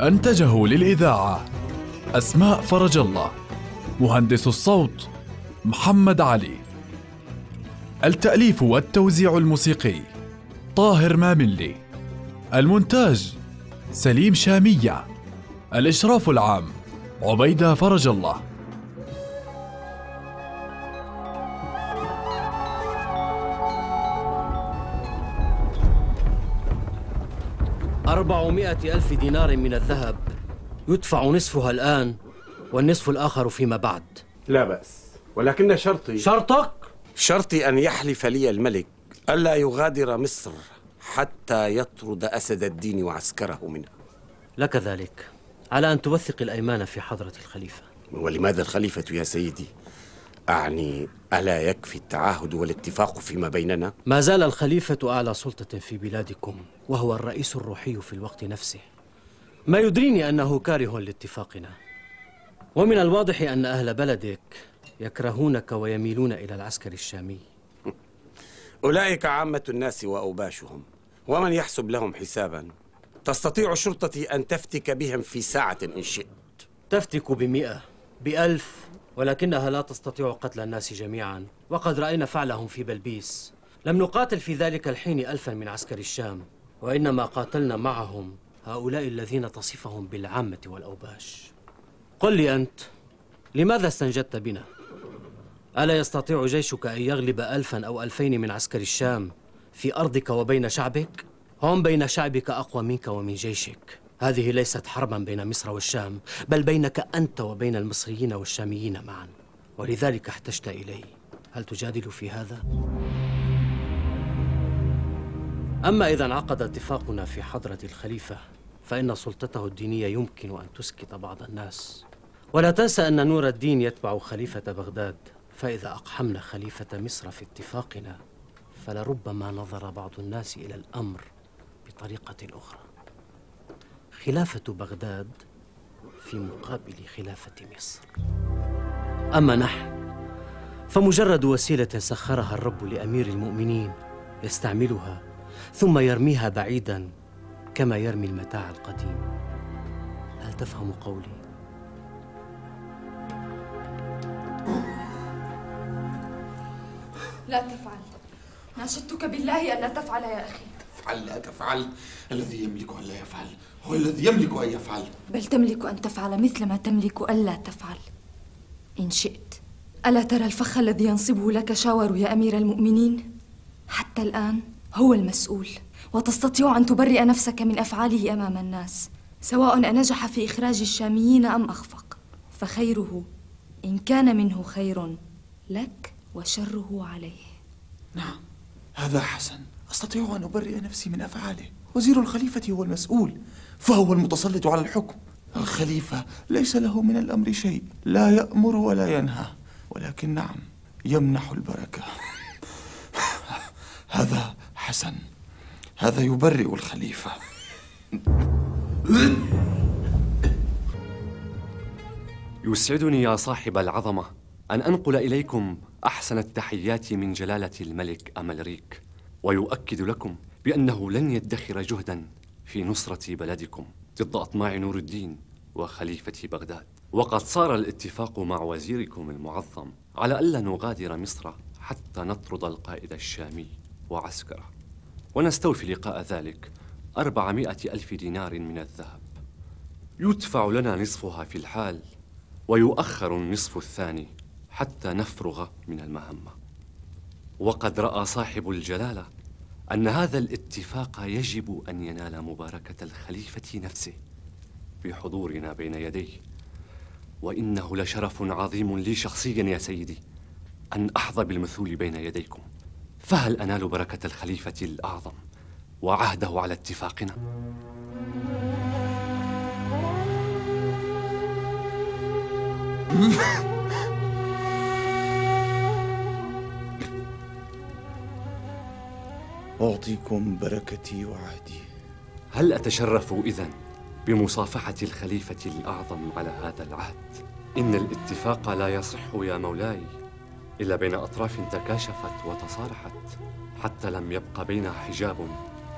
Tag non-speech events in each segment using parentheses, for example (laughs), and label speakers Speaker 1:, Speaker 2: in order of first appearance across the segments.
Speaker 1: أنتجه للإذاعة أسماء فرج الله مهندس الصوت محمد علي. التأليف والتوزيع الموسيقي طاهر ماملي. المونتاج سليم شامية. الإشراف العام عبيدة فرج الله.
Speaker 2: أربعمائة ألف دينار من الذهب. يدفع نصفها الآن والنصف الآخر فيما بعد.
Speaker 3: لا بأس. ولكن شرطي.
Speaker 2: شرطك؟
Speaker 4: شرطي أن يحلف لي الملك ألا يغادر مصر حتى يطرد أسد الدين وعسكره منها.
Speaker 2: لك ذلك على أن توثق الأيمان في حضرة الخليفة.
Speaker 4: ولماذا الخليفة يا سيدي؟ أعني ألا يكفي التعاهد والاتفاق فيما بيننا؟
Speaker 2: ما زال الخليفة أعلى سلطة في بلادكم وهو الرئيس الروحي في الوقت نفسه. ما يدريني أنه كاره لاتفاقنا. ومن الواضح أن أهل بلدك يكرهونك ويميلون إلى العسكر الشامي. (laughs)
Speaker 4: أولئك عامة الناس وأوباشهم ومن يحسب لهم حسابا. تستطيع شرطتي أن تفتك بهم في ساعة إن شئت.
Speaker 2: تفتك بمئة بألف ولكنها لا تستطيع قتل الناس جميعا وقد رأينا فعلهم في بلبيس لم نقاتل في ذلك الحين ألفا من عسكر الشام وإنما قاتلنا معهم هؤلاء الذين تصفهم بالعامة والأوباش قل لي أنت لماذا استنجدت بنا؟ ألا يستطيع جيشك أن يغلب ألفا أو ألفين من عسكر الشام في أرضك وبين شعبك؟ هم بين شعبك أقوى منك ومن جيشك هذه ليست حربا بين مصر والشام بل بينك أنت وبين المصريين والشاميين معا. ولذلك احتجت إلي هل تجادل في هذا؟ أما إذا انعقد اتفاقنا في حضرة الخليفة فإن سلطته الدينية يمكن أن تسكت بعض الناس. ولا تنسى أن نور الدين يتبع خليفة بغداد. فإذا أقحمنا خليفة مصر في اتفاقنا فلربما نظر بعض الناس إلى الأمر بطريقة أخرى. خلافة بغداد في مقابل خلافة مصر. أما نحن فمجرد وسيلة سخرها الرب لأمير المؤمنين يستعملها ثم يرميها بعيدا كما يرمي المتاع القديم. هل تفهم قولي؟
Speaker 5: لا تفعل. ناشدتك بالله ألا تفعل يا أخي.
Speaker 6: افعل لا تفعل. الذي يملك أن لا يفعل. هو الذي يملك أن يفعل.
Speaker 5: بل تملك أن تفعل مثل ما تملك ألا تفعل. إن شئت ألا ترى الفخ الذي ينصبه لك شاور يا أمير المؤمنين؟ حتى الآن هو المسؤول وتستطيع أن تبرئ نفسك من أفعاله أمام الناس سواء أنجح في إخراج الشاميين أم أخفق. فخيره إن كان منه خير لك وشره عليه.
Speaker 6: نعم هذا حسن. أستطيع أن أبرئ نفسي من أفعاله. وزير الخليفة هو المسؤول. فهو المتسلط على الحكم. الخليفة ليس له من الأمر شيء لا يأمر ولا ينهى ولكن نعم يمنح البركة. (laughs) هذا حسن هذا يبرئ الخليفة. (laughs)
Speaker 7: يسعدني يا صاحب العظمة أن أنقل إليكم أحسن التحيات من جلالة الملك أملريك ويؤكد لكم بأنه لن يدخر جهدا في نصرة بلدكم ضد أطماع نور الدين وخليفة بغداد. وقد صار الاتفاق مع وزيركم المعظم على ألا نغادر مصر حتى نطرد القائد الشامي وعسكره. ونستوفي لقاء ذلك أربعمائة ألف دينار من الذهب. يدفع لنا نصفها في الحال ويؤخر النصف الثاني حتى نفرغ من المهمة. وقد رأى صاحب الجلالة أن هذا الاتفاق يجب أن ينال مباركة الخليفة نفسه بحضورنا بين يديه وإنه لشرف عظيم لي شخصيا يا سيدي أن أحظى بالمثول بين يديكم فهل أنال بركة الخليفة الأعظم وعهده على اتفاقنا؟ (laughs)
Speaker 8: أعطيكم بركتي وعهدي.
Speaker 7: هل أتشرف إذن بمصافحة الخليفة الأعظم على هذا العهد؟ إن الاتفاق لا يصح يا مولاي إلا بين أطراف تكاشفت وتصارحت حتى لم يبق بينها حجاب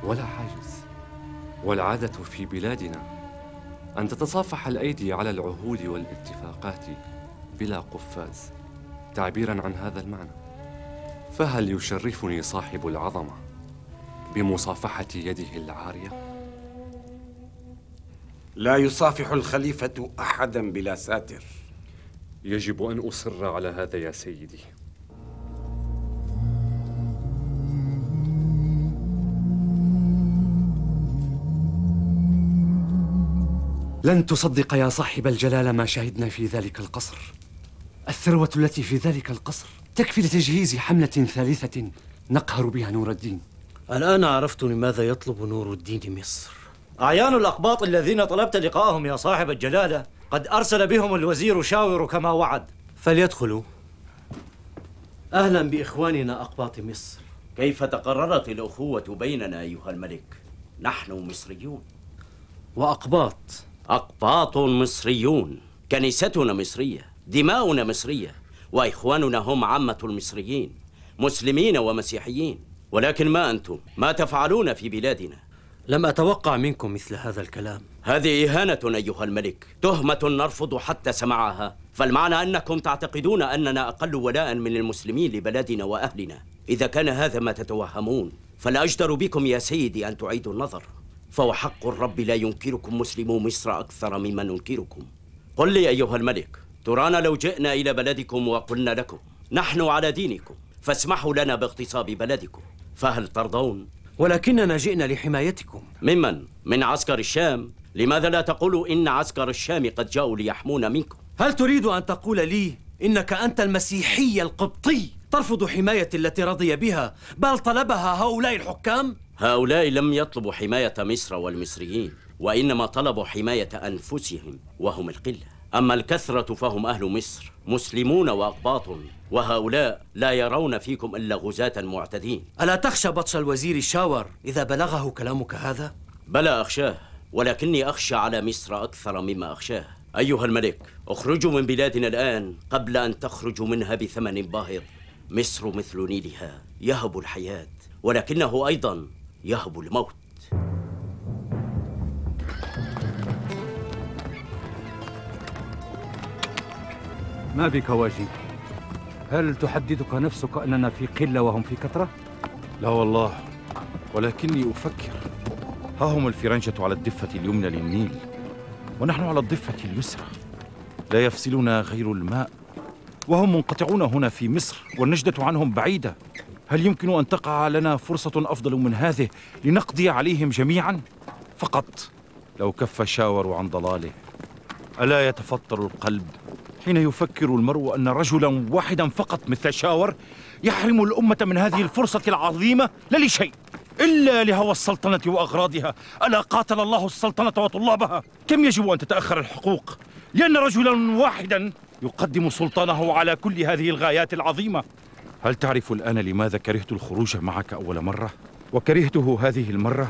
Speaker 7: ولا حاجز. والعادة في بلادنا أن تتصافح الأيدي على العهود والاتفاقات بلا قفاز تعبيرا عن هذا المعنى. فهل يشرفني صاحب العظمة بمصافحة يده العارية؟
Speaker 4: لا يصافح الخليفة أحدا بلا ساتر.
Speaker 7: يجب أن أصر على هذا يا سيدي. لن تصدق يا صاحب الجلالة ما شهدنا في ذلك القصر. الثروة التي في ذلك القصر تكفي لتجهيز حملة ثالثة نقهر بها نور الدين.
Speaker 2: الآن عرفت لماذا يطلب نور الدين مصر.
Speaker 9: أعيان الأقباط الذين طلبت لقاءهم يا صاحب الجلالة قد أرسل بهم الوزير شاور كما وعد.
Speaker 2: فليدخلوا. أهلا بإخواننا أقباط مصر.
Speaker 10: كيف تقررت الأخوة بيننا أيها الملك؟ نحن مصريون.
Speaker 2: وأقباط.
Speaker 10: أقباط مصريون. كنيستنا مصرية دماؤنا مصرية وإخواننا هم عامة المصريين مسلمين ومسيحيين. ولكن ما أنتم؟ ما تفعلون في بلادنا؟
Speaker 2: لم أتوقع منكم مثل هذا الكلام.
Speaker 10: هذه إهانة أيها الملك تهمة نرفض حتى سماعها فالمعنى أنكم تعتقدون أننا أقل ولاء من المسلمين لبلدنا وأهلنا. إذا كان هذا ما تتوهمون فالأجدر بكم يا سيدي أن تعيدوا النظر. فوحق الرب لا ينكركم مسلمو مصر أكثر مما ننكركم. قل لي أيها الملك ترانا لو جئنا إلى بلدكم وقلنا لكم نحن على دينكم فاسمحوا لنا باغتصاب بلدكم. فهل ترضون؟
Speaker 2: ولكننا جئنا لحمايتكم
Speaker 10: ممن؟ من عسكر الشام؟ لماذا لا تقولوا إن عسكر الشام قد جاءوا ليحمون منكم؟
Speaker 2: هل تريد أن تقول لي إنك أنت المسيحي القبطي ترفض حماية التي رضي بها بل طلبها هؤلاء الحكام؟
Speaker 10: هؤلاء لم يطلبوا حماية مصر والمصريين وإنما طلبوا حماية أنفسهم وهم القلة أما الكثرة فهم أهل مصر مسلمون وأقباط وهؤلاء لا يرون فيكم إلا غزاة معتدين.
Speaker 2: ألا تخشى بطش الوزير الشاور إذا بلغه كلامك هذا؟
Speaker 10: بلى أخشاه ولكني أخشى على مصر أكثر مما أخشاه. أيها الملك اخرجوا من بلادنا الآن قبل أن تخرجوا منها بثمن باهظ. مصر مثل نيلها يهب الحياة ولكنه أيضا يهب الموت.
Speaker 11: ما بك واجي؟ هل تحدثك نفسك أننا في قلة وهم في كثرة؟
Speaker 8: لا والله ولكني أفكر. ها هم الفرنجة على الضفة اليمنى للنيل ونحن على الضفة اليسرى. لا يفصلنا غير الماء وهم منقطعون هنا في مصر والنجدة عنهم بعيدة. هل يمكن أن تقع لنا فرصة أفضل من هذه لنقضي عليهم جميعا؟ فقط لو كف شاور عن ضلاله ألا يتفطر القلب؟ حين يفكر المرء أن رجلا واحدا فقط مثل شاور يحرم الأمة من هذه الفرصة العظيمة لا لشيء إلا لهوى السلطنة وأغراضها. ألا قاتل الله السلطنة وطلابها؟ كم يجب أن تتأخر الحقوق؟ لأن رجلا واحدا يقدم سلطانه على كل هذه الغايات العظيمة. هل تعرف الآن لماذا كرهت الخروج معك أول مرة؟ وكرهته هذه المرة؟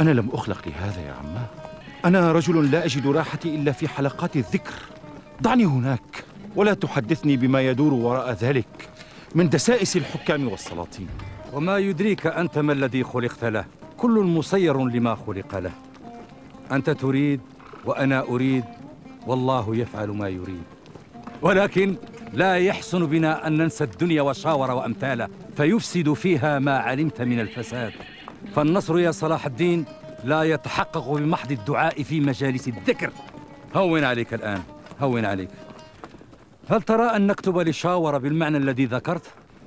Speaker 8: أنا لم أخلق لهذا يا عماه أنا رجل لا أجد راحتي إلا في حلقات الذكر. ضعني هناك ولا تحدثني بما يدور وراء ذلك من دسائس الحكام والسلاطين.
Speaker 11: وما يدريك أنت ما الذي خلقت له؟ كل مسير لما خلق له. أنت تريد وأنا أريد والله يفعل ما يريد. ولكن لا يحسن بنا أن ننسى الدنيا وشاور وأمثاله فيفسد فيها ما علمت من الفساد. فالنصر يا صلاح الدين لا يتحقق بمحض الدعاء في مجالس الذكر. هون عليك الآن. هون عليك. هل ترى أن نكتب لشاور بالمعنى الذي ذكرت؟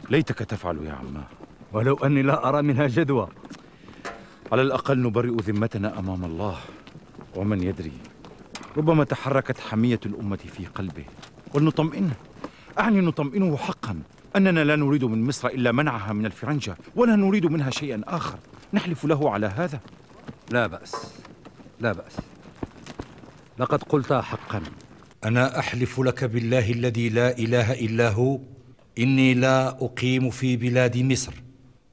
Speaker 8: ليتك تفعل يا عماه
Speaker 11: ولو أني لا أرى منها جدوى.
Speaker 8: على الأقل نبرئ ذمتنا أمام الله ومن يدري. ربما تحركت حمية الأمة في قلبه. ولنطمئنه أعني نطمئنه حقا. أننا لا نريد من مصر إلا منعها من الفرنجة ولا نريد منها شيئا آخر. نحلف له على هذا.
Speaker 11: لا بأس. لا بأس. لقد قلت حقا. أنا أحلف لك بالله الذي لا إله إلا هو إني لا أقيم في بلاد مصر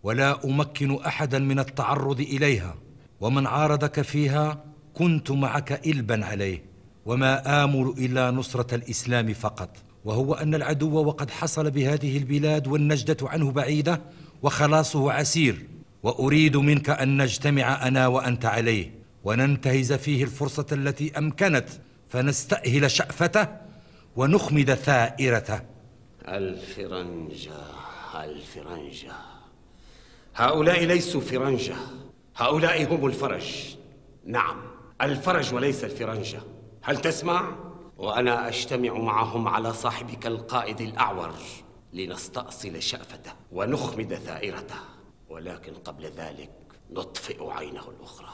Speaker 11: ولا أمكن أحدا من التعرض إليها ومن عارضك فيها كنت معك إلبا عليه وما آمل إلا نصرة الإسلام فقط. وهو أن العدو وقد حصل بهذه البلاد والنجدة عنه بعيدة وخلاصه عسير. وأريد منك أن نجتمع أنا وأنت عليه وننتهز فيه الفرصة التي أمكنت فنستأهل شأفته ونخمد ثائرته.
Speaker 4: الفرنجة الفرنجة. هؤلاء ليسوا فرنجة. هؤلاء هم الفرج. نعم الفرج وليس الفرنجة. هل تسمع؟ وأنا أجتمع معهم على صاحبك القائد الأعور لنستأصل شأفته ونخمد ثائرته. ولكن قبل ذلك نطفئ عينه الأخرى.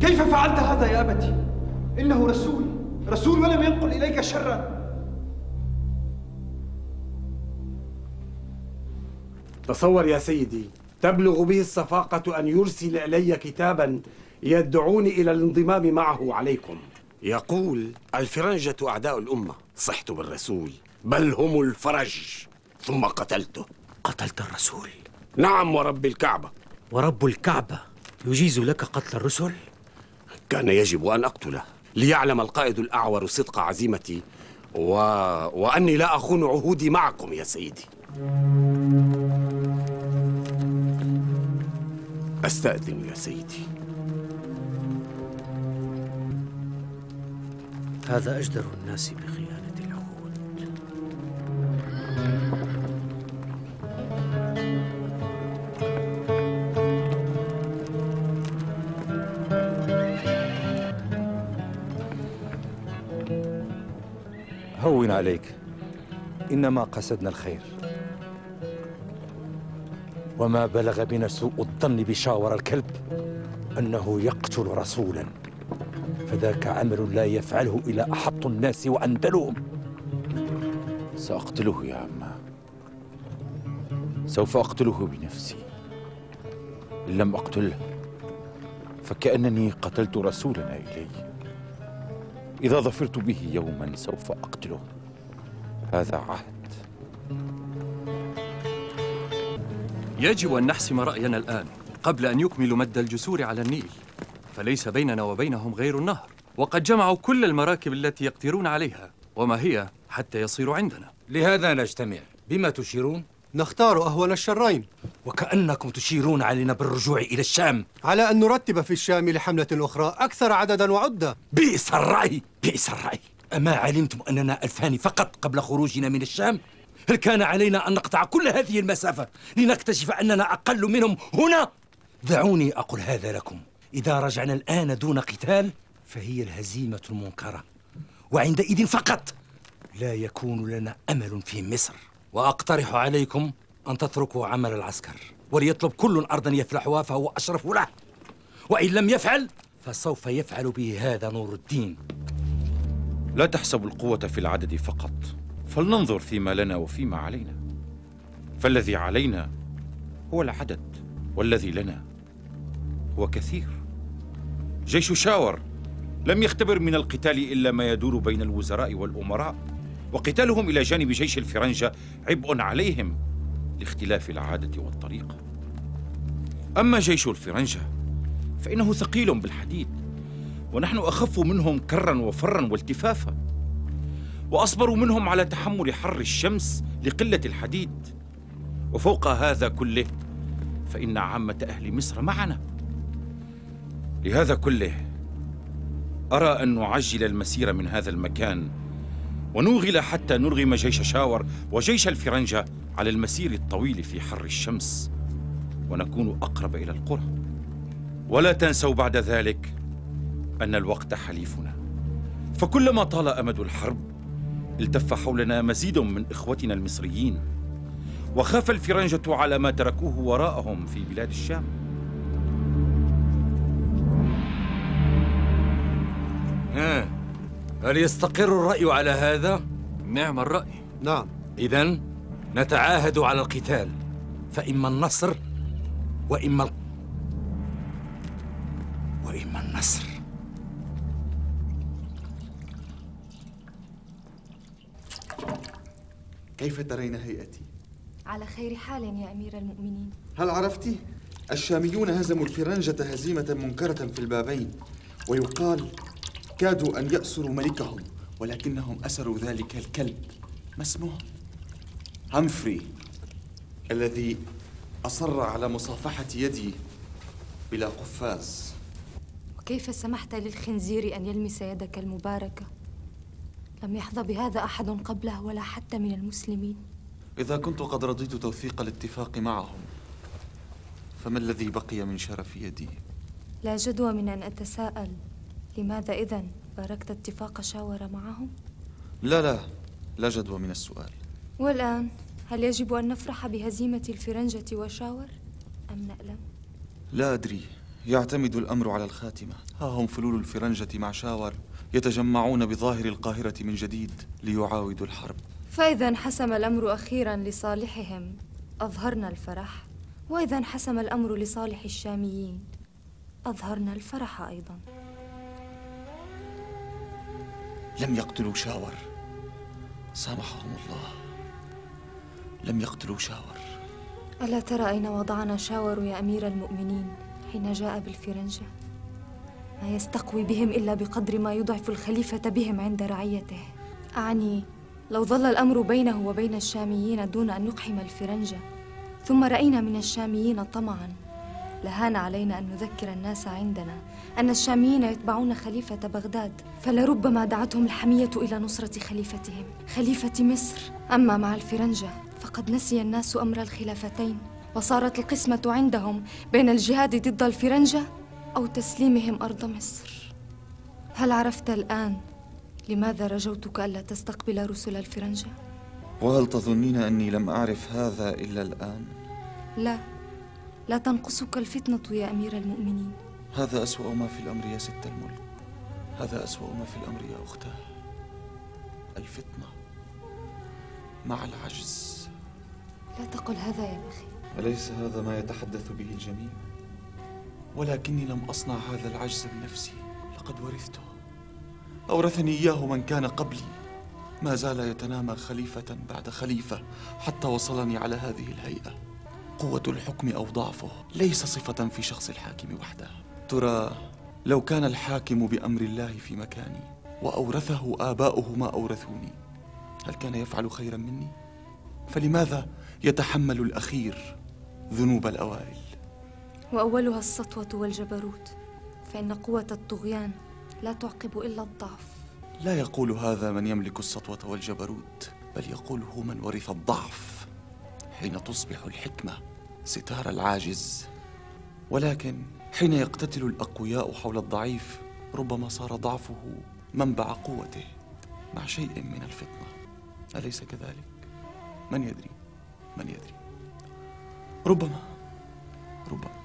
Speaker 12: كيف فعلت هذا يا أبتي؟ إنه رسول. رسول ولم ينقل إليك شرا.
Speaker 13: تصور يا سيدي تبلغ به الصفاقة أن يرسل إلي كتابا يدعوني إلى الانضمام معه عليكم.
Speaker 4: يقول الفرنجة أعداء الأمة صحت بالرسول بل هم الفرج. ثم قتلته.
Speaker 2: قتلت الرسول.
Speaker 4: نعم ورب الكعبة.
Speaker 2: ورب الكعبة. يجيز لك قتل الرسل؟
Speaker 4: كان يجب أن أقتله ليعلم القائد الأعور صدق عزيمتي و... وأني لا أخون عهودي معكم يا سيدي. أستأذن يا سيدي.
Speaker 2: هذا أجدر الناس بخيانة العهود.
Speaker 11: هون عليك. إنما قصدنا الخير. وما بلغ بنا سوء الظن بشاور الكلب أنه يقتل رسولا. فذاك عمل لا يفعله إلا أحط الناس وأندلهم.
Speaker 8: سأقتله يا عماه سوف أقتله بنفسي. إن لم أقتله فكأنني قتلت رسولنا إلي إذا ظفرت به يوما سوف أقتله. هذا عهد.
Speaker 14: يجب أن نحسم رأينا الآن قبل أن يكملوا مد الجسور على النيل. فليس بيننا وبينهم غير النهر. وقد جمعوا كل المراكب التي يقدرون عليها. وما هي حتى يصيروا عندنا؟
Speaker 11: لهذا نجتمع. بما تشيرون؟
Speaker 15: نختار أهون الشرين.
Speaker 11: وكأنكم تشيرون علينا بالرجوع إلى الشام.
Speaker 15: على أن نرتب في الشام لحملة أخرى أكثر عددا وعدة.
Speaker 11: بئس الرأي بئس الرأي. أما علمتم أننا ألفان فقط قبل خروجنا من الشام؟ هل كان علينا أن نقطع كل هذه المسافة لنكتشف أننا أقل منهم هنا؟ دعوني أقول هذا لكم. إذا رجعنا الآن دون قتال فهي الهزيمة المنكرة. وعندئذ فقط لا يكون لنا أمل في مصر. وأقترح عليكم أن تتركوا عمل العسكر وليطلب كل أرضا يفلحها فهو أشرف له وإن لم يفعل فسوف يفعل به هذا نور الدين.
Speaker 8: لا تحسب القوة في العدد فقط فلننظر فيما لنا وفيما علينا. فالذي علينا هو العدد والذي لنا هو كثير. جيش شاور لم يختبر من القتال إلا ما يدور بين الوزراء والأمراء. وقتالهم إلى جانب جيش الفرنجة عبء عليهم لاختلاف العادة والطريقة أما جيش الفرنجة فإنه ثقيل بالحديد ونحن أخف منهم كرا وفرا والتفافا وأصبر منهم على تحمل حر الشمس لقلة الحديد. وفوق هذا كله فإن عامة أهل مصر معنا. لهذا كله أرى أن نعجل المسير من هذا المكان ونوغل حتى نرغم جيش شاور وجيش الفرنجة على المسير الطويل في حر الشمس. ونكون أقرب إلى القرى. ولا تنسوا بعد ذلك أن الوقت حليفنا. فكلما طال أمد الحرب التف حولنا مزيد من إخوتنا المصريين. وخاف الفرنجة على ما تركوه وراءهم في بلاد الشام.
Speaker 11: ها هل يستقر الرأي على هذا؟
Speaker 14: نعم الرأي
Speaker 15: نعم
Speaker 11: إذا
Speaker 16: نتعاهد على القتال فإما النصر وإما وإما النصر
Speaker 6: كيف ترين هيئتي؟
Speaker 5: على خير حال يا أمير المؤمنين
Speaker 6: هل عرفت؟ الشاميون هزموا الفرنجة هزيمة منكرة في البابين ويقال كادوا أن يأسروا ملكهم ولكنهم أسروا ذلك الكلب ما اسمه؟ همفري الذي أصر على مصافحة يدي بلا قفاز
Speaker 5: وكيف سمحت للخنزير أن يلمس يدك المباركة؟ لم يحظى بهذا أحد قبله ولا حتى من المسلمين
Speaker 6: إذا كنت قد رضيت توثيق الاتفاق معهم فما الذي بقي من شرف يدي؟
Speaker 5: لا جدوى من أن أتساءل لماذا إذا باركت اتفاق شاور معهم؟
Speaker 6: لا لا لا جدوى من السؤال.
Speaker 5: والآن هل يجب أن نفرح بهزيمة الفرنجة وشاور؟ أم نألم؟
Speaker 6: لا أدري. يعتمد الأمر على الخاتمة. ها هم فلول الفرنجة مع شاور يتجمعون بظاهر القاهرة من جديد ليعاودوا الحرب.
Speaker 5: فإذا انحسم الأمر أخيرا لصالحهم. أظهرنا الفرح. وإذا انحسم الأمر لصالح الشاميين. أظهرنا الفرح أيضا.
Speaker 6: لم يقتلوا شاور. سامحهم الله. لم يقتلوا شاور.
Speaker 5: ألا ترى أين وضعنا شاور يا أمير المؤمنين حين جاء بالفرنجة؟ ما يستقوي بهم إلا بقدر ما يضعف الخليفة بهم عند رعيته. أعني لو ظل الأمر بينه وبين الشاميين دون أن يقحم الفرنجة ثم رأينا من الشاميين طمعا. لهان علينا أن نذكر الناس عندنا أن الشاميين يتبعون خليفة بغداد فلربما دعتهم الحمية إلى نصرة خليفتهم خليفة مصر أما مع الفرنجة فقد نسي الناس أمر الخلافتين وصارت القسمة عندهم بين الجهاد ضد الفرنجة أو تسليمهم أرض مصر هل عرفت الآن لماذا رجوتك ألا تستقبل رسل الفرنجة؟
Speaker 6: وهل تظنين أني لم أعرف هذا إلا الآن؟
Speaker 5: لا لا تنقصك الفتنة يا أمير المؤمنين.
Speaker 6: هذا أسوأ ما في الأمر يا ست الملك. هذا أسوأ ما في الأمر يا أختاه. الفتنة مع العجز.
Speaker 5: لا تقل هذا يا أخي.
Speaker 6: أليس هذا ما يتحدث به الجميع؟ ولكني لم أصنع هذا العجز بنفسي. لقد ورثته. أورثني إياه من كان قبلي. ما زال يتنامى خليفة بعد خليفة حتى وصلني على هذه الهيئة. قوة الحكم أو ضعفه ليس صفة في شخص الحاكم وحده ترى لو كان الحاكم بأمر الله في مكاني وأورثه آباؤه ما أورثوني هل كان يفعل خيرا مني؟ فلماذا يتحمل الأخير ذنوب الأوائل؟
Speaker 5: وأولها السطوة والجبروت فإن قوة الطغيان لا تعقب إلا الضعف
Speaker 6: لا يقول هذا من يملك السطوة والجبروت بل يقوله من ورث الضعف حين تصبح الحكمة ستار العاجز ولكن حين يقتتل الأقوياء حول الضعيف ربما صار ضعفه منبع قوته مع شيء من الفطنة أليس كذلك؟ من يدري؟ من يدري؟ ربما ربما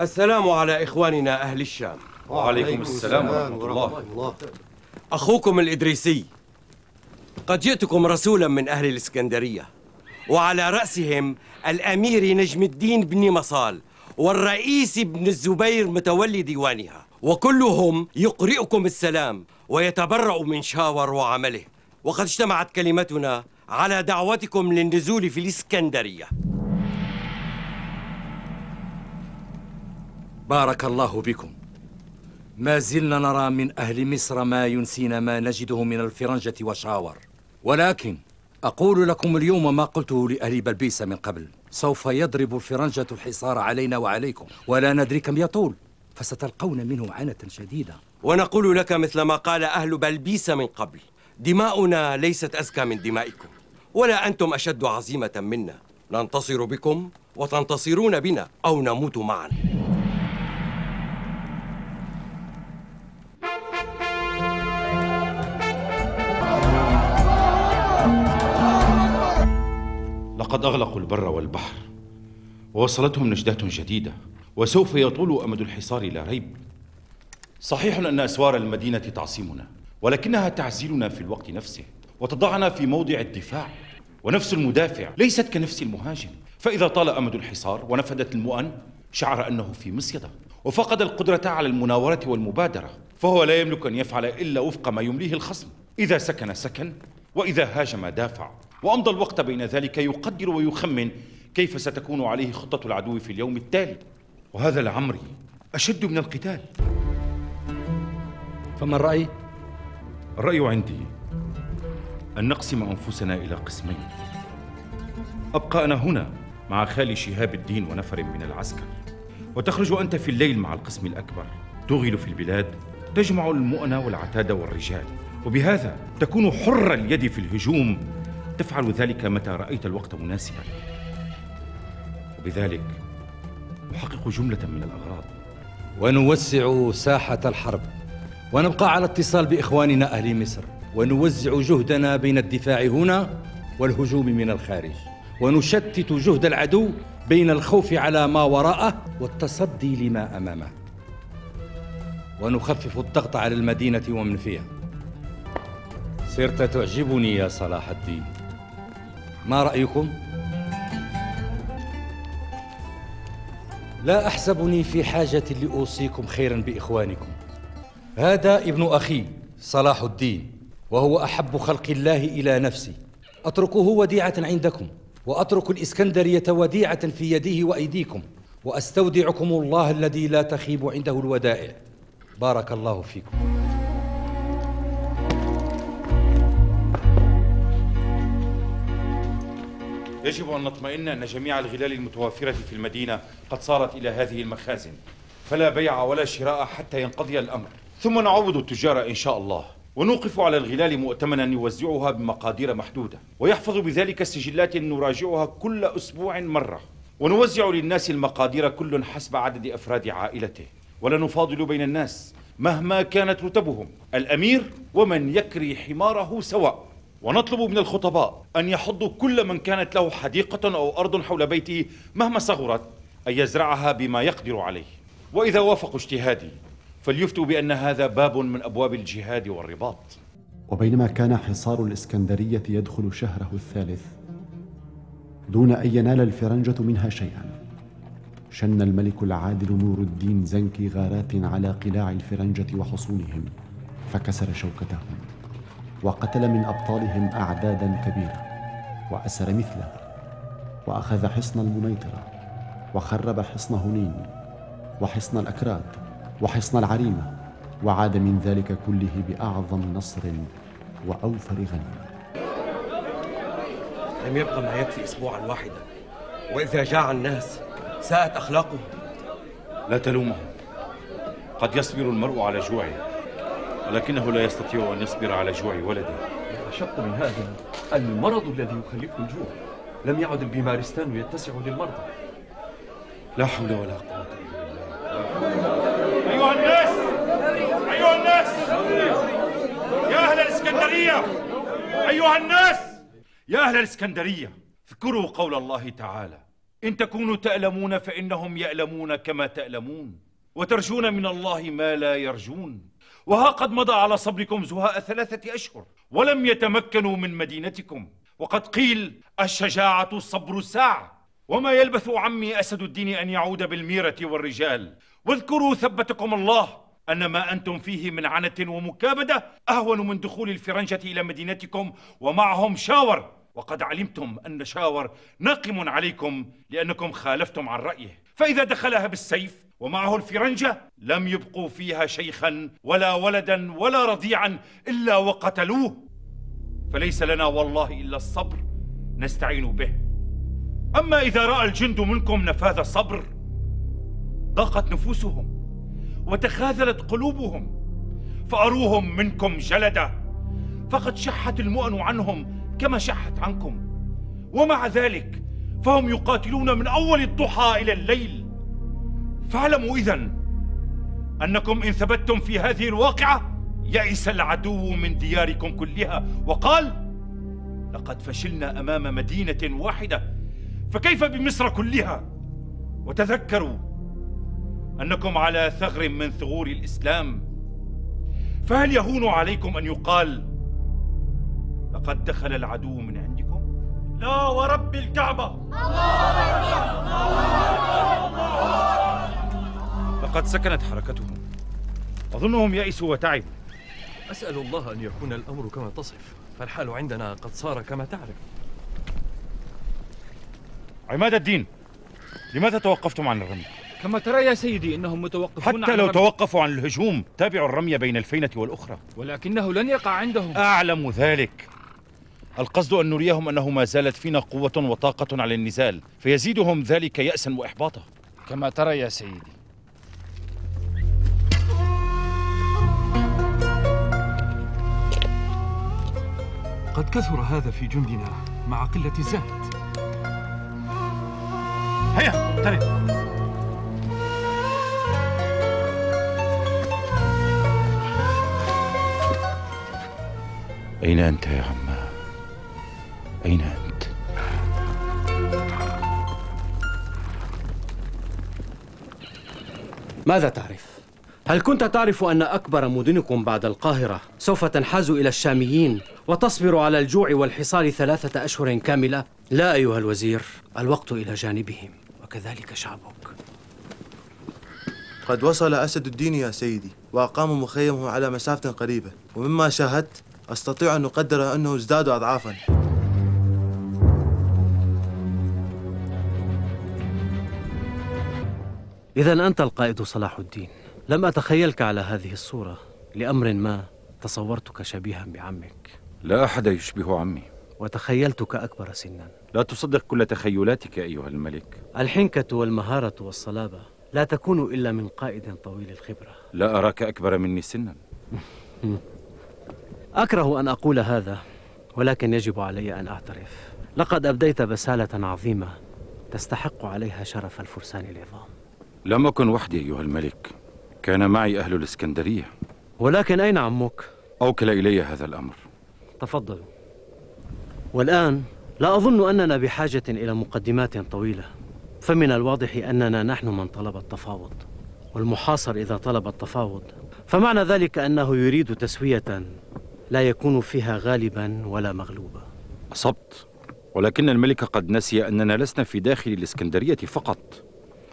Speaker 17: السلام على إخواننا أهل الشام
Speaker 8: وعليكم السلام ورحمة الله
Speaker 17: أخوكم الإدريسي قد جئتكم رسولا من أهل الإسكندرية وعلى رأسهم الأمير نجم الدين بن مصال والرئيس بن الزبير متولي ديوانها وكلهم يقرئكم السلام ويتبرأ من شاور وعمله. وقد اجتمعت كلمتنا على دعوتكم للنزول في الإسكندرية.
Speaker 16: بارك الله بكم ما زلنا نرى من أهل مصر ما ينسينا ما نجده من الفرنجة وشاور ولكن أقول لكم اليوم ما قلته لأهل بلبيس من قبل. سوف يضرب الفرنجة الحصار علينا وعليكم. ولا ندري كم يطول. فستلقون منه عنة شديدة.
Speaker 17: ونقول لك مثل ما قال أهل بلبيس من قبل. دماؤنا ليست أزكى من دمائكم. ولا أنتم أشد عزيمة منا. ننتصر بكم وتنتصرون بنا أو نموت معا.
Speaker 8: لقد أغلقوا البر والبحر ووصلتهم نجدات جديدة وسوف يطول أمد الحصار لا ريب. صحيح أن أسوار المدينة تعصمنا ولكنها تعزلنا في الوقت نفسه وتضعنا في موضع الدفاع ونفس المدافع ليست كنفس المهاجم. فإذا طال أمد الحصار ونفدت المؤن شعر أنه في مصيدة وفقد القدرة على المناورة والمبادرة فهو لا يملك أن يفعل إلا وفق ما يمليه الخصم. إذا سكن سكن وإذا هاجم دافع. وأمضى الوقت بين ذلك يقدر ويخمن كيف ستكون عليه خطة العدو في اليوم التالي. وهذا لعمري أشد من القتال.
Speaker 11: فما الرأي؟
Speaker 8: الرأي عندي أن نقسم أنفسنا إلى قسمين. أبقى أنا هنا مع خالي شهاب الدين ونفر من العسكر وتخرج أنت في الليل مع القسم الأكبر. تغل في البلاد تجمع المؤن والعتاد والرجال. وبهذا تكون حر اليد في الهجوم تفعل ذلك متى رأيت الوقت مناسبا. وبذلك نحقق جملة من الأغراض.
Speaker 11: ونوسع ساحة الحرب. ونبقى على اتصال بإخواننا أهل مصر. ونوزع جهدنا بين الدفاع هنا والهجوم من الخارج. ونشتت جهد العدو بين الخوف على ما وراءه والتصدي لما أمامه. ونخفف الضغط على المدينة ومن فيها. صرت تعجبني يا صلاح الدين. ما رأيكم؟ لا أحسبني في حاجة لأوصيكم خيرا بإخوانكم. هذا ابن أخي صلاح الدين وهو أحب خلق الله إلى نفسي. أتركه وديعة عندكم وأترك الإسكندرية وديعة في يديه وأيديكم وأستودعكم الله الذي لا تخيب عنده الودائع. بارك الله فيكم.
Speaker 8: يجب أن نطمئن أن جميع الغلال المتوافرة في المدينة قد صارت إلى هذه المخازن. فلا بيع ولا شراء حتى ينقضي الأمر. ثم نعوض التجار إن شاء الله. ونوقف على الغلال مؤتمنا يوزعها بمقادير محدودة. ويحفظ بذلك سجلات نراجعها كل أسبوع مرة. ونوزع للناس المقادير كل حسب عدد أفراد عائلته. ولا نفاضل بين الناس مهما كانت رتبهم. الأمير ومن يكري حماره سواء. ونطلب من الخطباء أن يحضوا كل من كانت له حديقة أو أرض حول بيته مهما صغرت أن يزرعها بما يقدر عليه. وإذا وافقوا اجتهادي فليفتوا بأن هذا باب من أبواب الجهاد والرباط.
Speaker 18: وبينما كان حصار الإسكندرية يدخل شهره الثالث دون أن ينال الفرنجة منها شيئا شن الملك العادل نور الدين زنكي غارات على قلاع الفرنجة وحصونهم فكسر شوكتهم. وقتل من أبطالهم أعدادا كبيرة وأسر مثله وأخذ حصن المنيطرة وخرب حصن هنين وحصن الأكراد وحصن العريمة وعاد من ذلك كله بأعظم نصر وأوفر غنيمة.
Speaker 19: لم يبقى ما يكفي أسبوعا واحدا وإذا جاع الناس ساءت أخلاقهم.
Speaker 8: لا تلومهم قد يصبر المرء على جوعه. ولكنه لا يستطيع أن يصبر على جوع ولده.
Speaker 14: أشق من هذا. المرض الذي يخلفه الجوع. لم يعد البيمارستان يتسع للمرضى.
Speaker 8: لا حول ولا قوة إلا بالله. أيها الناس أيها الناس يا أهل الإسكندرية أيها الناس يا أهل الإسكندرية اذكروا قول الله تعالى إن تكونوا تألمون فإنهم يألمون كما تألمون وترجون من الله ما لا يرجون. وها قد مضى على صبركم زهاء ثلاثة أشهر ولم يتمكنوا من مدينتكم. وقد قيل الشجاعة الصبر الساعة. وما يلبث عمي أسد الدين أن يعود بالميرة والرجال. واذكروا ثبتكم الله أن ما أنتم فيه من عنة ومكابدة أهون من دخول الفرنجة إلى مدينتكم ومعهم شاور. وقد علمتم أن شاور ناقم عليكم لأنكم خالفتم عن رأيه. فإذا دخلها بالسيف ومعه الفرنجة لم يبقوا فيها شيخا ولا ولدا ولا رضيعا إلا وقتلوه. فليس لنا والله إلا الصبر نستعين به. أما إذا رأى الجند منكم نفاذ الصبر ضاقت نفوسهم وتخاذلت قلوبهم. فأروهم منكم جلدة فقد شحت المؤن عنهم كما شحت عنكم. ومع ذلك فهم يقاتلون من أول الضحى إلى الليل. فاعلموا إذن أنكم إن ثبتتم في هذه الواقعة يئس العدو من دياركم كلها. وقال لقد فشلنا أمام مدينة واحدة فكيف بمصر كلها؟ وتذكروا أنكم على ثغر من ثغور الإسلام. فهل يهون عليكم أن يقال لقد دخل العدو من عندكم لا ورب الكعبة. لقد سكنت حركتهم. أظنهم يئسوا وتعبوا.
Speaker 14: أسأل الله أن يكون الأمر كما تصف. فالحال عندنا قد صار كما تعرف.
Speaker 8: عماد الدين لماذا توقفتم عن الرمي؟
Speaker 20: كما ترى يا سيدي إنهم متوقفون
Speaker 8: حتى
Speaker 20: عن
Speaker 8: لو
Speaker 20: الرمي.
Speaker 8: توقفوا عن الهجوم تابعوا الرمي بين الفينة والأخرى.
Speaker 20: ولكنه لن يقع عندهم.
Speaker 8: أعلم ذلك. القصد أن نريهم أنه ما زالت فينا قوة وطاقة على النزال فيزيدهم ذلك يأسا وإحباطا.
Speaker 20: كما ترى يا سيدي.
Speaker 14: قد كثر هذا في جندنا مع قلة الزاد
Speaker 8: هيا اقترب أين أنت يا عماه؟ أين أنت؟
Speaker 2: ماذا تعرف؟ هل كنت تعرف أن أكبر مدنكم بعد القاهرة سوف تنحاز إلى الشاميين وتصبر على الجوع والحصار ثلاثة أشهر كاملة؟ لا أيها الوزير الوقت إلى جانبهم وكذلك شعبك.
Speaker 21: قد وصل أسد الدين يا سيدي وأقاموا مخيمه على مسافة قريبة. ومما شاهدت أستطيع أن أقدر أنه ازدادوا أضعافا.
Speaker 2: إذا أنت القائد صلاح الدين. لم أتخيلك على هذه الصورة لأمر ما تصورتك شبيها بعمك.
Speaker 8: لا أحد يشبه عمي.
Speaker 2: وتخيلتك أكبر سنا.
Speaker 8: لا تصدق كل تخيلاتك أيها الملك.
Speaker 2: الحنكة والمهارة والصلابة لا تكون إلا من قائد طويل الخبرة.
Speaker 8: لا أراك أكبر مني سنا. (laughs)
Speaker 2: أكره أن أقول هذا ولكن يجب علي أن أعترف. لقد أبديت بسالة عظيمة تستحق عليها شرف الفرسان العظام.
Speaker 8: لم أكن وحدي أيها الملك. كان معي أهل الإسكندرية.
Speaker 2: ولكن أين عمك؟
Speaker 8: أوكل إلي هذا الأمر.
Speaker 2: تفضلوا. والآن لا أظن أننا بحاجة إلى مقدمات طويلة فمن الواضح أننا نحن من طلب التفاوض والمحاصر إذا طلب التفاوض. فمعنى ذلك أنه يريد تسوية لا يكون فيها غالبا ولا مغلوبا.
Speaker 8: أصبت ولكن الملك قد نسي أننا لسنا في داخل الإسكندرية فقط.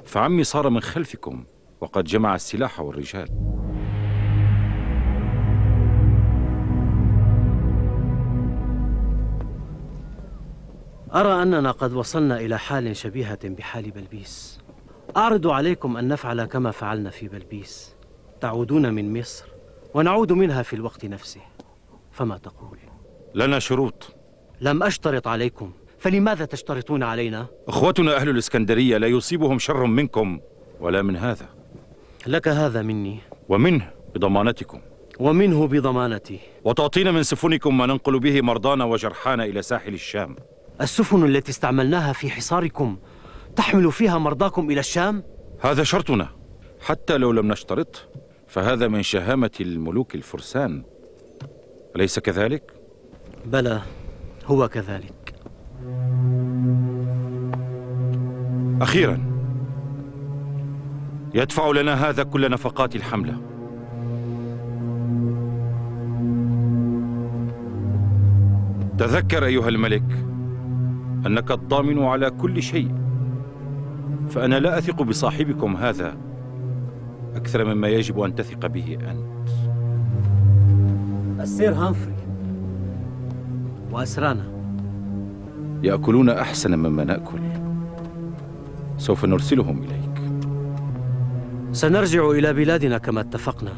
Speaker 8: فعمي صار من خلفكم وقد جمع السلاح والرجال.
Speaker 2: أرى أننا قد وصلنا إلى حال شبيهة بحال بلبيس. أعرض عليكم أن نفعل كما فعلنا في بلبيس. تعودون من مصر ونعود منها في الوقت نفسه. فما تقول؟
Speaker 8: لنا شروط.
Speaker 2: لم أشترط عليكم. فلماذا تشترطون علينا؟
Speaker 8: أخوتنا أهل الإسكندرية لا يصيبهم شر منكم ولا من هذا.
Speaker 2: لك هذا مني.
Speaker 8: ومنه بضمانتكم.
Speaker 2: ومنه بضمانتي.
Speaker 8: وتعطينا من سفنكم ما ننقل به مرضانا وجرحانا إلى ساحل الشام.
Speaker 2: السفن التي استعملناها في حصاركم تحمل فيها مرضاكم إلى الشام؟
Speaker 8: هذا شرطنا حتى لو لم نشترط فهذا من شهامة الملوك الفرسان أليس كذلك؟
Speaker 2: بلى هو كذلك
Speaker 8: أخيرا يدفع لنا هذا كل نفقات الحملة تذكر أيها الملك أنك الضامن على كل شيء. فأنا لا أثق بصاحبكم هذا أكثر مما يجب أن تثق به أنت.
Speaker 2: السير هامفري وأسرانا.
Speaker 8: يأكلون أحسن مما نأكل. سوف نرسلهم إليك.
Speaker 2: سنرجع إلى بلادنا كما اتفقنا.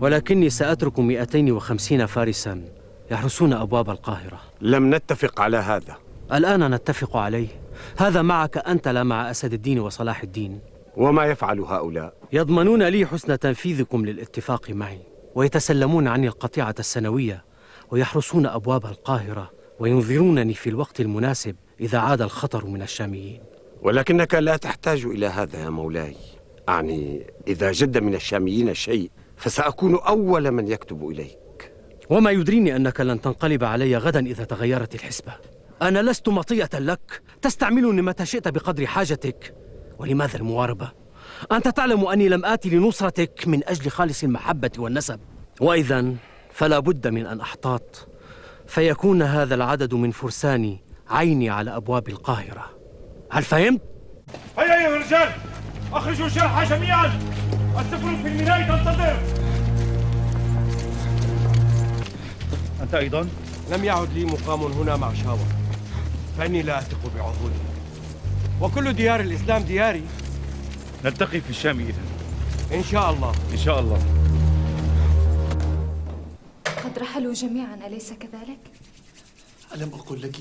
Speaker 2: ولكني سأترك 250 فارسا يحرسون أبواب القاهرة.
Speaker 4: لم نتفق على هذا.
Speaker 2: الآن نتفق عليه. هذا معك أنت لا مع أسد الدين وصلاح الدين.
Speaker 4: وما يفعل هؤلاء؟
Speaker 2: يضمنون لي حسن تنفيذكم للاتفاق معي ويتسلمون عني القطيعة السنوية ويحرسون أبواب القاهرة وينذرونني في الوقت المناسب إذا عاد الخطر من الشاميين.
Speaker 4: ولكنك لا تحتاج إلى هذا يا مولاي. أعني إذا جد من الشاميين شيء فسأكون أول من يكتب إليك.
Speaker 2: وما يدريني أنك لن تنقلب علي غدا إذا تغيرت الحسبة. أنا لست مطية لك. تستعملني متى شئت بقدر حاجتك. ولماذا المواربة؟ أنت تعلم أني لم آتي لنصرتك من أجل خالص المحبة والنسب. وإذا فلا بد من أن أحتاط. فيكون هذا العدد من فرساني عيني على أبواب القاهرة. هل فهمت؟
Speaker 22: هيا أيها الرجال أخرجوا الجرحى جميعا. السفن في الميناء تنتظر.
Speaker 19: أنت أيضا؟ لم يعد لي مقام هنا مع شاور فإني لا أثق بعهودي وكل ديار الإسلام دياري.
Speaker 22: نلتقي في الشام إذن.
Speaker 19: إن شاء الله.
Speaker 22: إن شاء الله.
Speaker 5: قد رحلوا جميعا أليس كذلك؟
Speaker 6: ألم أقل لك؟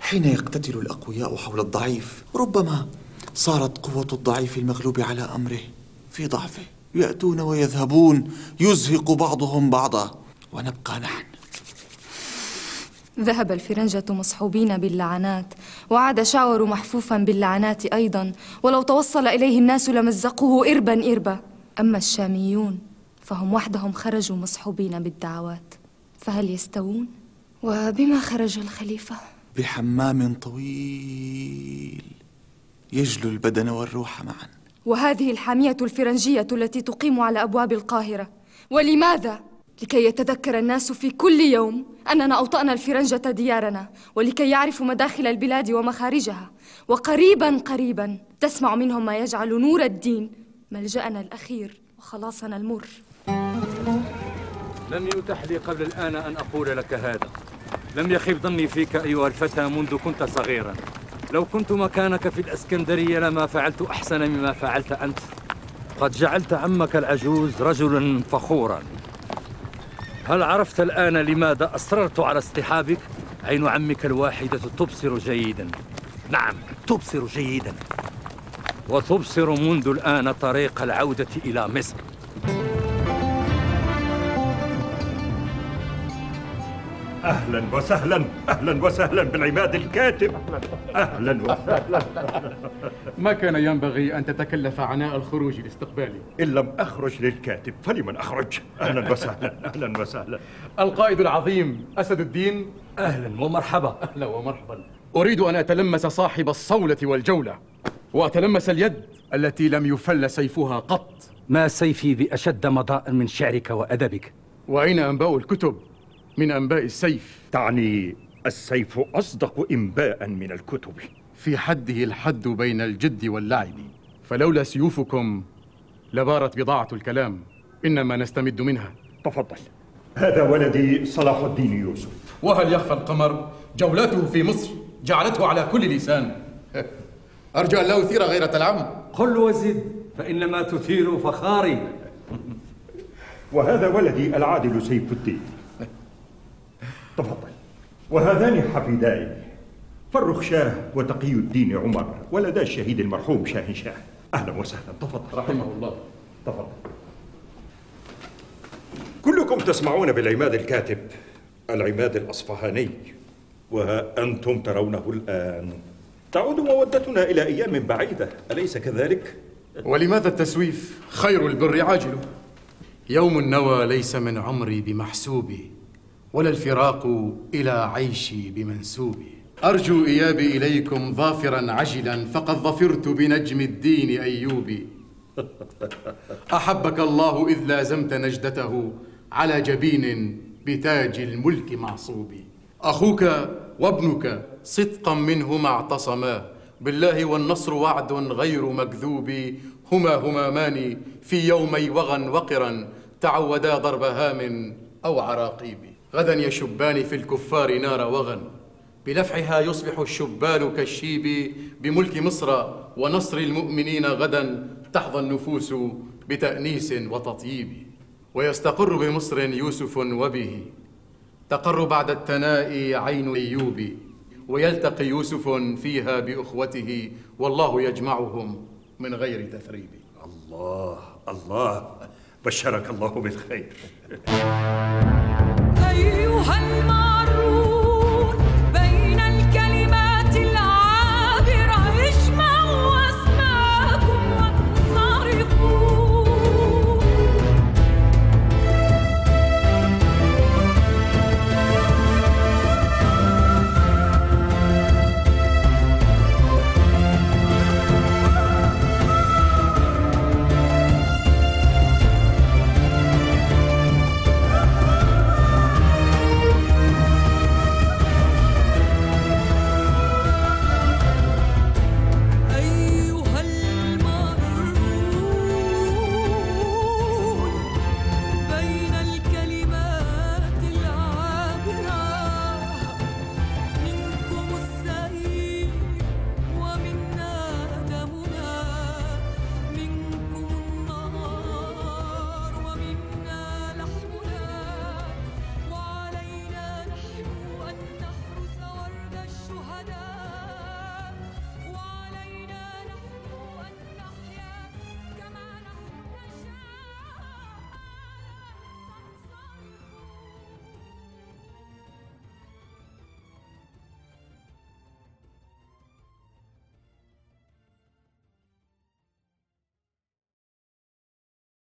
Speaker 6: حين يقتتل الأقوياء حول الضعيف ربما صارت قوة الضعيف المغلوب على أمره. في ضعفه يأتون ويذهبون يزهق بعضهم بعضا. ونبقى نحن.
Speaker 5: ذهب الفرنجة مصحوبين باللعنات وعاد شاور محفوفا باللعنات أيضا ولو توصل إليه الناس لمزقوه إربا إربا أما الشاميون فهم وحدهم خرجوا مصحوبين بالدعوات فهل يستوون؟ وبما خرج الخليفة؟
Speaker 6: بحمام طويل يجلو البدن والروح معا
Speaker 5: وهذه الحامية الفرنجية التي تقيم على أبواب القاهرة ولماذا؟ لكي يتذكر الناس في كل يوم أننا أوطأنا الفرنجة ديارنا ولكي يعرفوا مداخل البلاد ومخارجها. وقريبا قريبا تسمع منهم ما يجعل نور الدين ملجأنا الأخير وخلاصنا المر.
Speaker 11: لم يتح لي قبل الآن أن أقول لك هذا. لم يخب ظني فيك أيها الفتى منذ كنت صغيرا. لو كنت مكانك في الأسكندرية لما فعلت أحسن مما فعلت أنت. قد جعلت عمك العجوز رجلا فخورا. هل عرفت الآن لماذا أصررت على اصطحابك؟ عين عمك الواحدة تبصر جيدا. نعم تبصر جيدا. وتبصر منذ الآن طريق العودة إلى مصر.
Speaker 22: أهلا وسهلا أهلا وسهلا بالعماد الكاتب. أهلا وسهلا.
Speaker 23: ما كان ينبغي أن تتكلف عناء الخروج لاستقبالي؟
Speaker 22: إن لم أخرج للكاتب فلمن أخرج؟ أهلا وسهلا أهلا وسهلا.
Speaker 23: القائد العظيم أسد الدين.
Speaker 11: أهلا ومرحبا.
Speaker 23: أهلا ومرحبا. أريد أن أتلمس صاحب الصولة والجولة وأتلمس اليد التي لم يفل سيفها قط.
Speaker 11: ما سيفي بأشد مضاء من شعرك وأدبك؟
Speaker 23: وأين أنباء الكتب؟ من أنباء السيف.
Speaker 22: تعني السيف أصدق إنباء من الكتب.
Speaker 23: في حده الحد بين الجد واللعب. فلولا سيوفكم لبارت بضاعة الكلام. إنما نستمد منها.
Speaker 22: تفضل. هذا ولدي صلاح الدين يوسف.
Speaker 23: وهل يخفى القمر جولته في مصر؟ جعلته على كل لسان. (laughs) أرجو أن لا أثير غيرة العم.
Speaker 11: قل وزد فإنما تثير فخاري.
Speaker 22: وهذا ولدي العادل سيف الدين. تفضل. وهذان حفيداي فرخ شاه وتقي الدين عمر ولدا الشهيد المرحوم شاهنشاه أهلا وسهلا. تفضل.
Speaker 23: رحمه الله.
Speaker 22: تفضل. كلكم تسمعون بالعماد الكاتب العماد الأصفهاني وأنتم ترونه الآن. تعود مودتنا إلى أيام بعيدة أليس كذلك؟
Speaker 23: ولماذا التسويف؟ خير البر عاجله. يوم النوى ليس من عمري بمحسوبي. ولا الفراق إلى عيشي بمنسوبي. أرجو إيابي إليكم ظافرا عجلا فقد ظفرت بنجم الدين أيوبي. (laughs) أحبك الله إذ لازمت نجدته على جبين بتاج الملك معصوب أخوك وابنك صدقا منهما اعتصما. بالله والنصر وعد غير مكذوب. هما همامان في يومي وغى وقرا تعودا ضرب هام أو عراقيب غدا يشبان في الكفار نار وغى بلفحها يصبح الشبان كالشيب بملك مصر ونصر المؤمنين غدا تحظى النفوس بتأنيس وتطييب ويستقر بمصر يوسف وبه. تقر بعد التناء عين أيوب. ويلتقي يوسف فيها بأخوته والله يجمعهم من غير تثريب.
Speaker 22: الله الله بشرك الله بالخير.
Speaker 24: أيها المعلم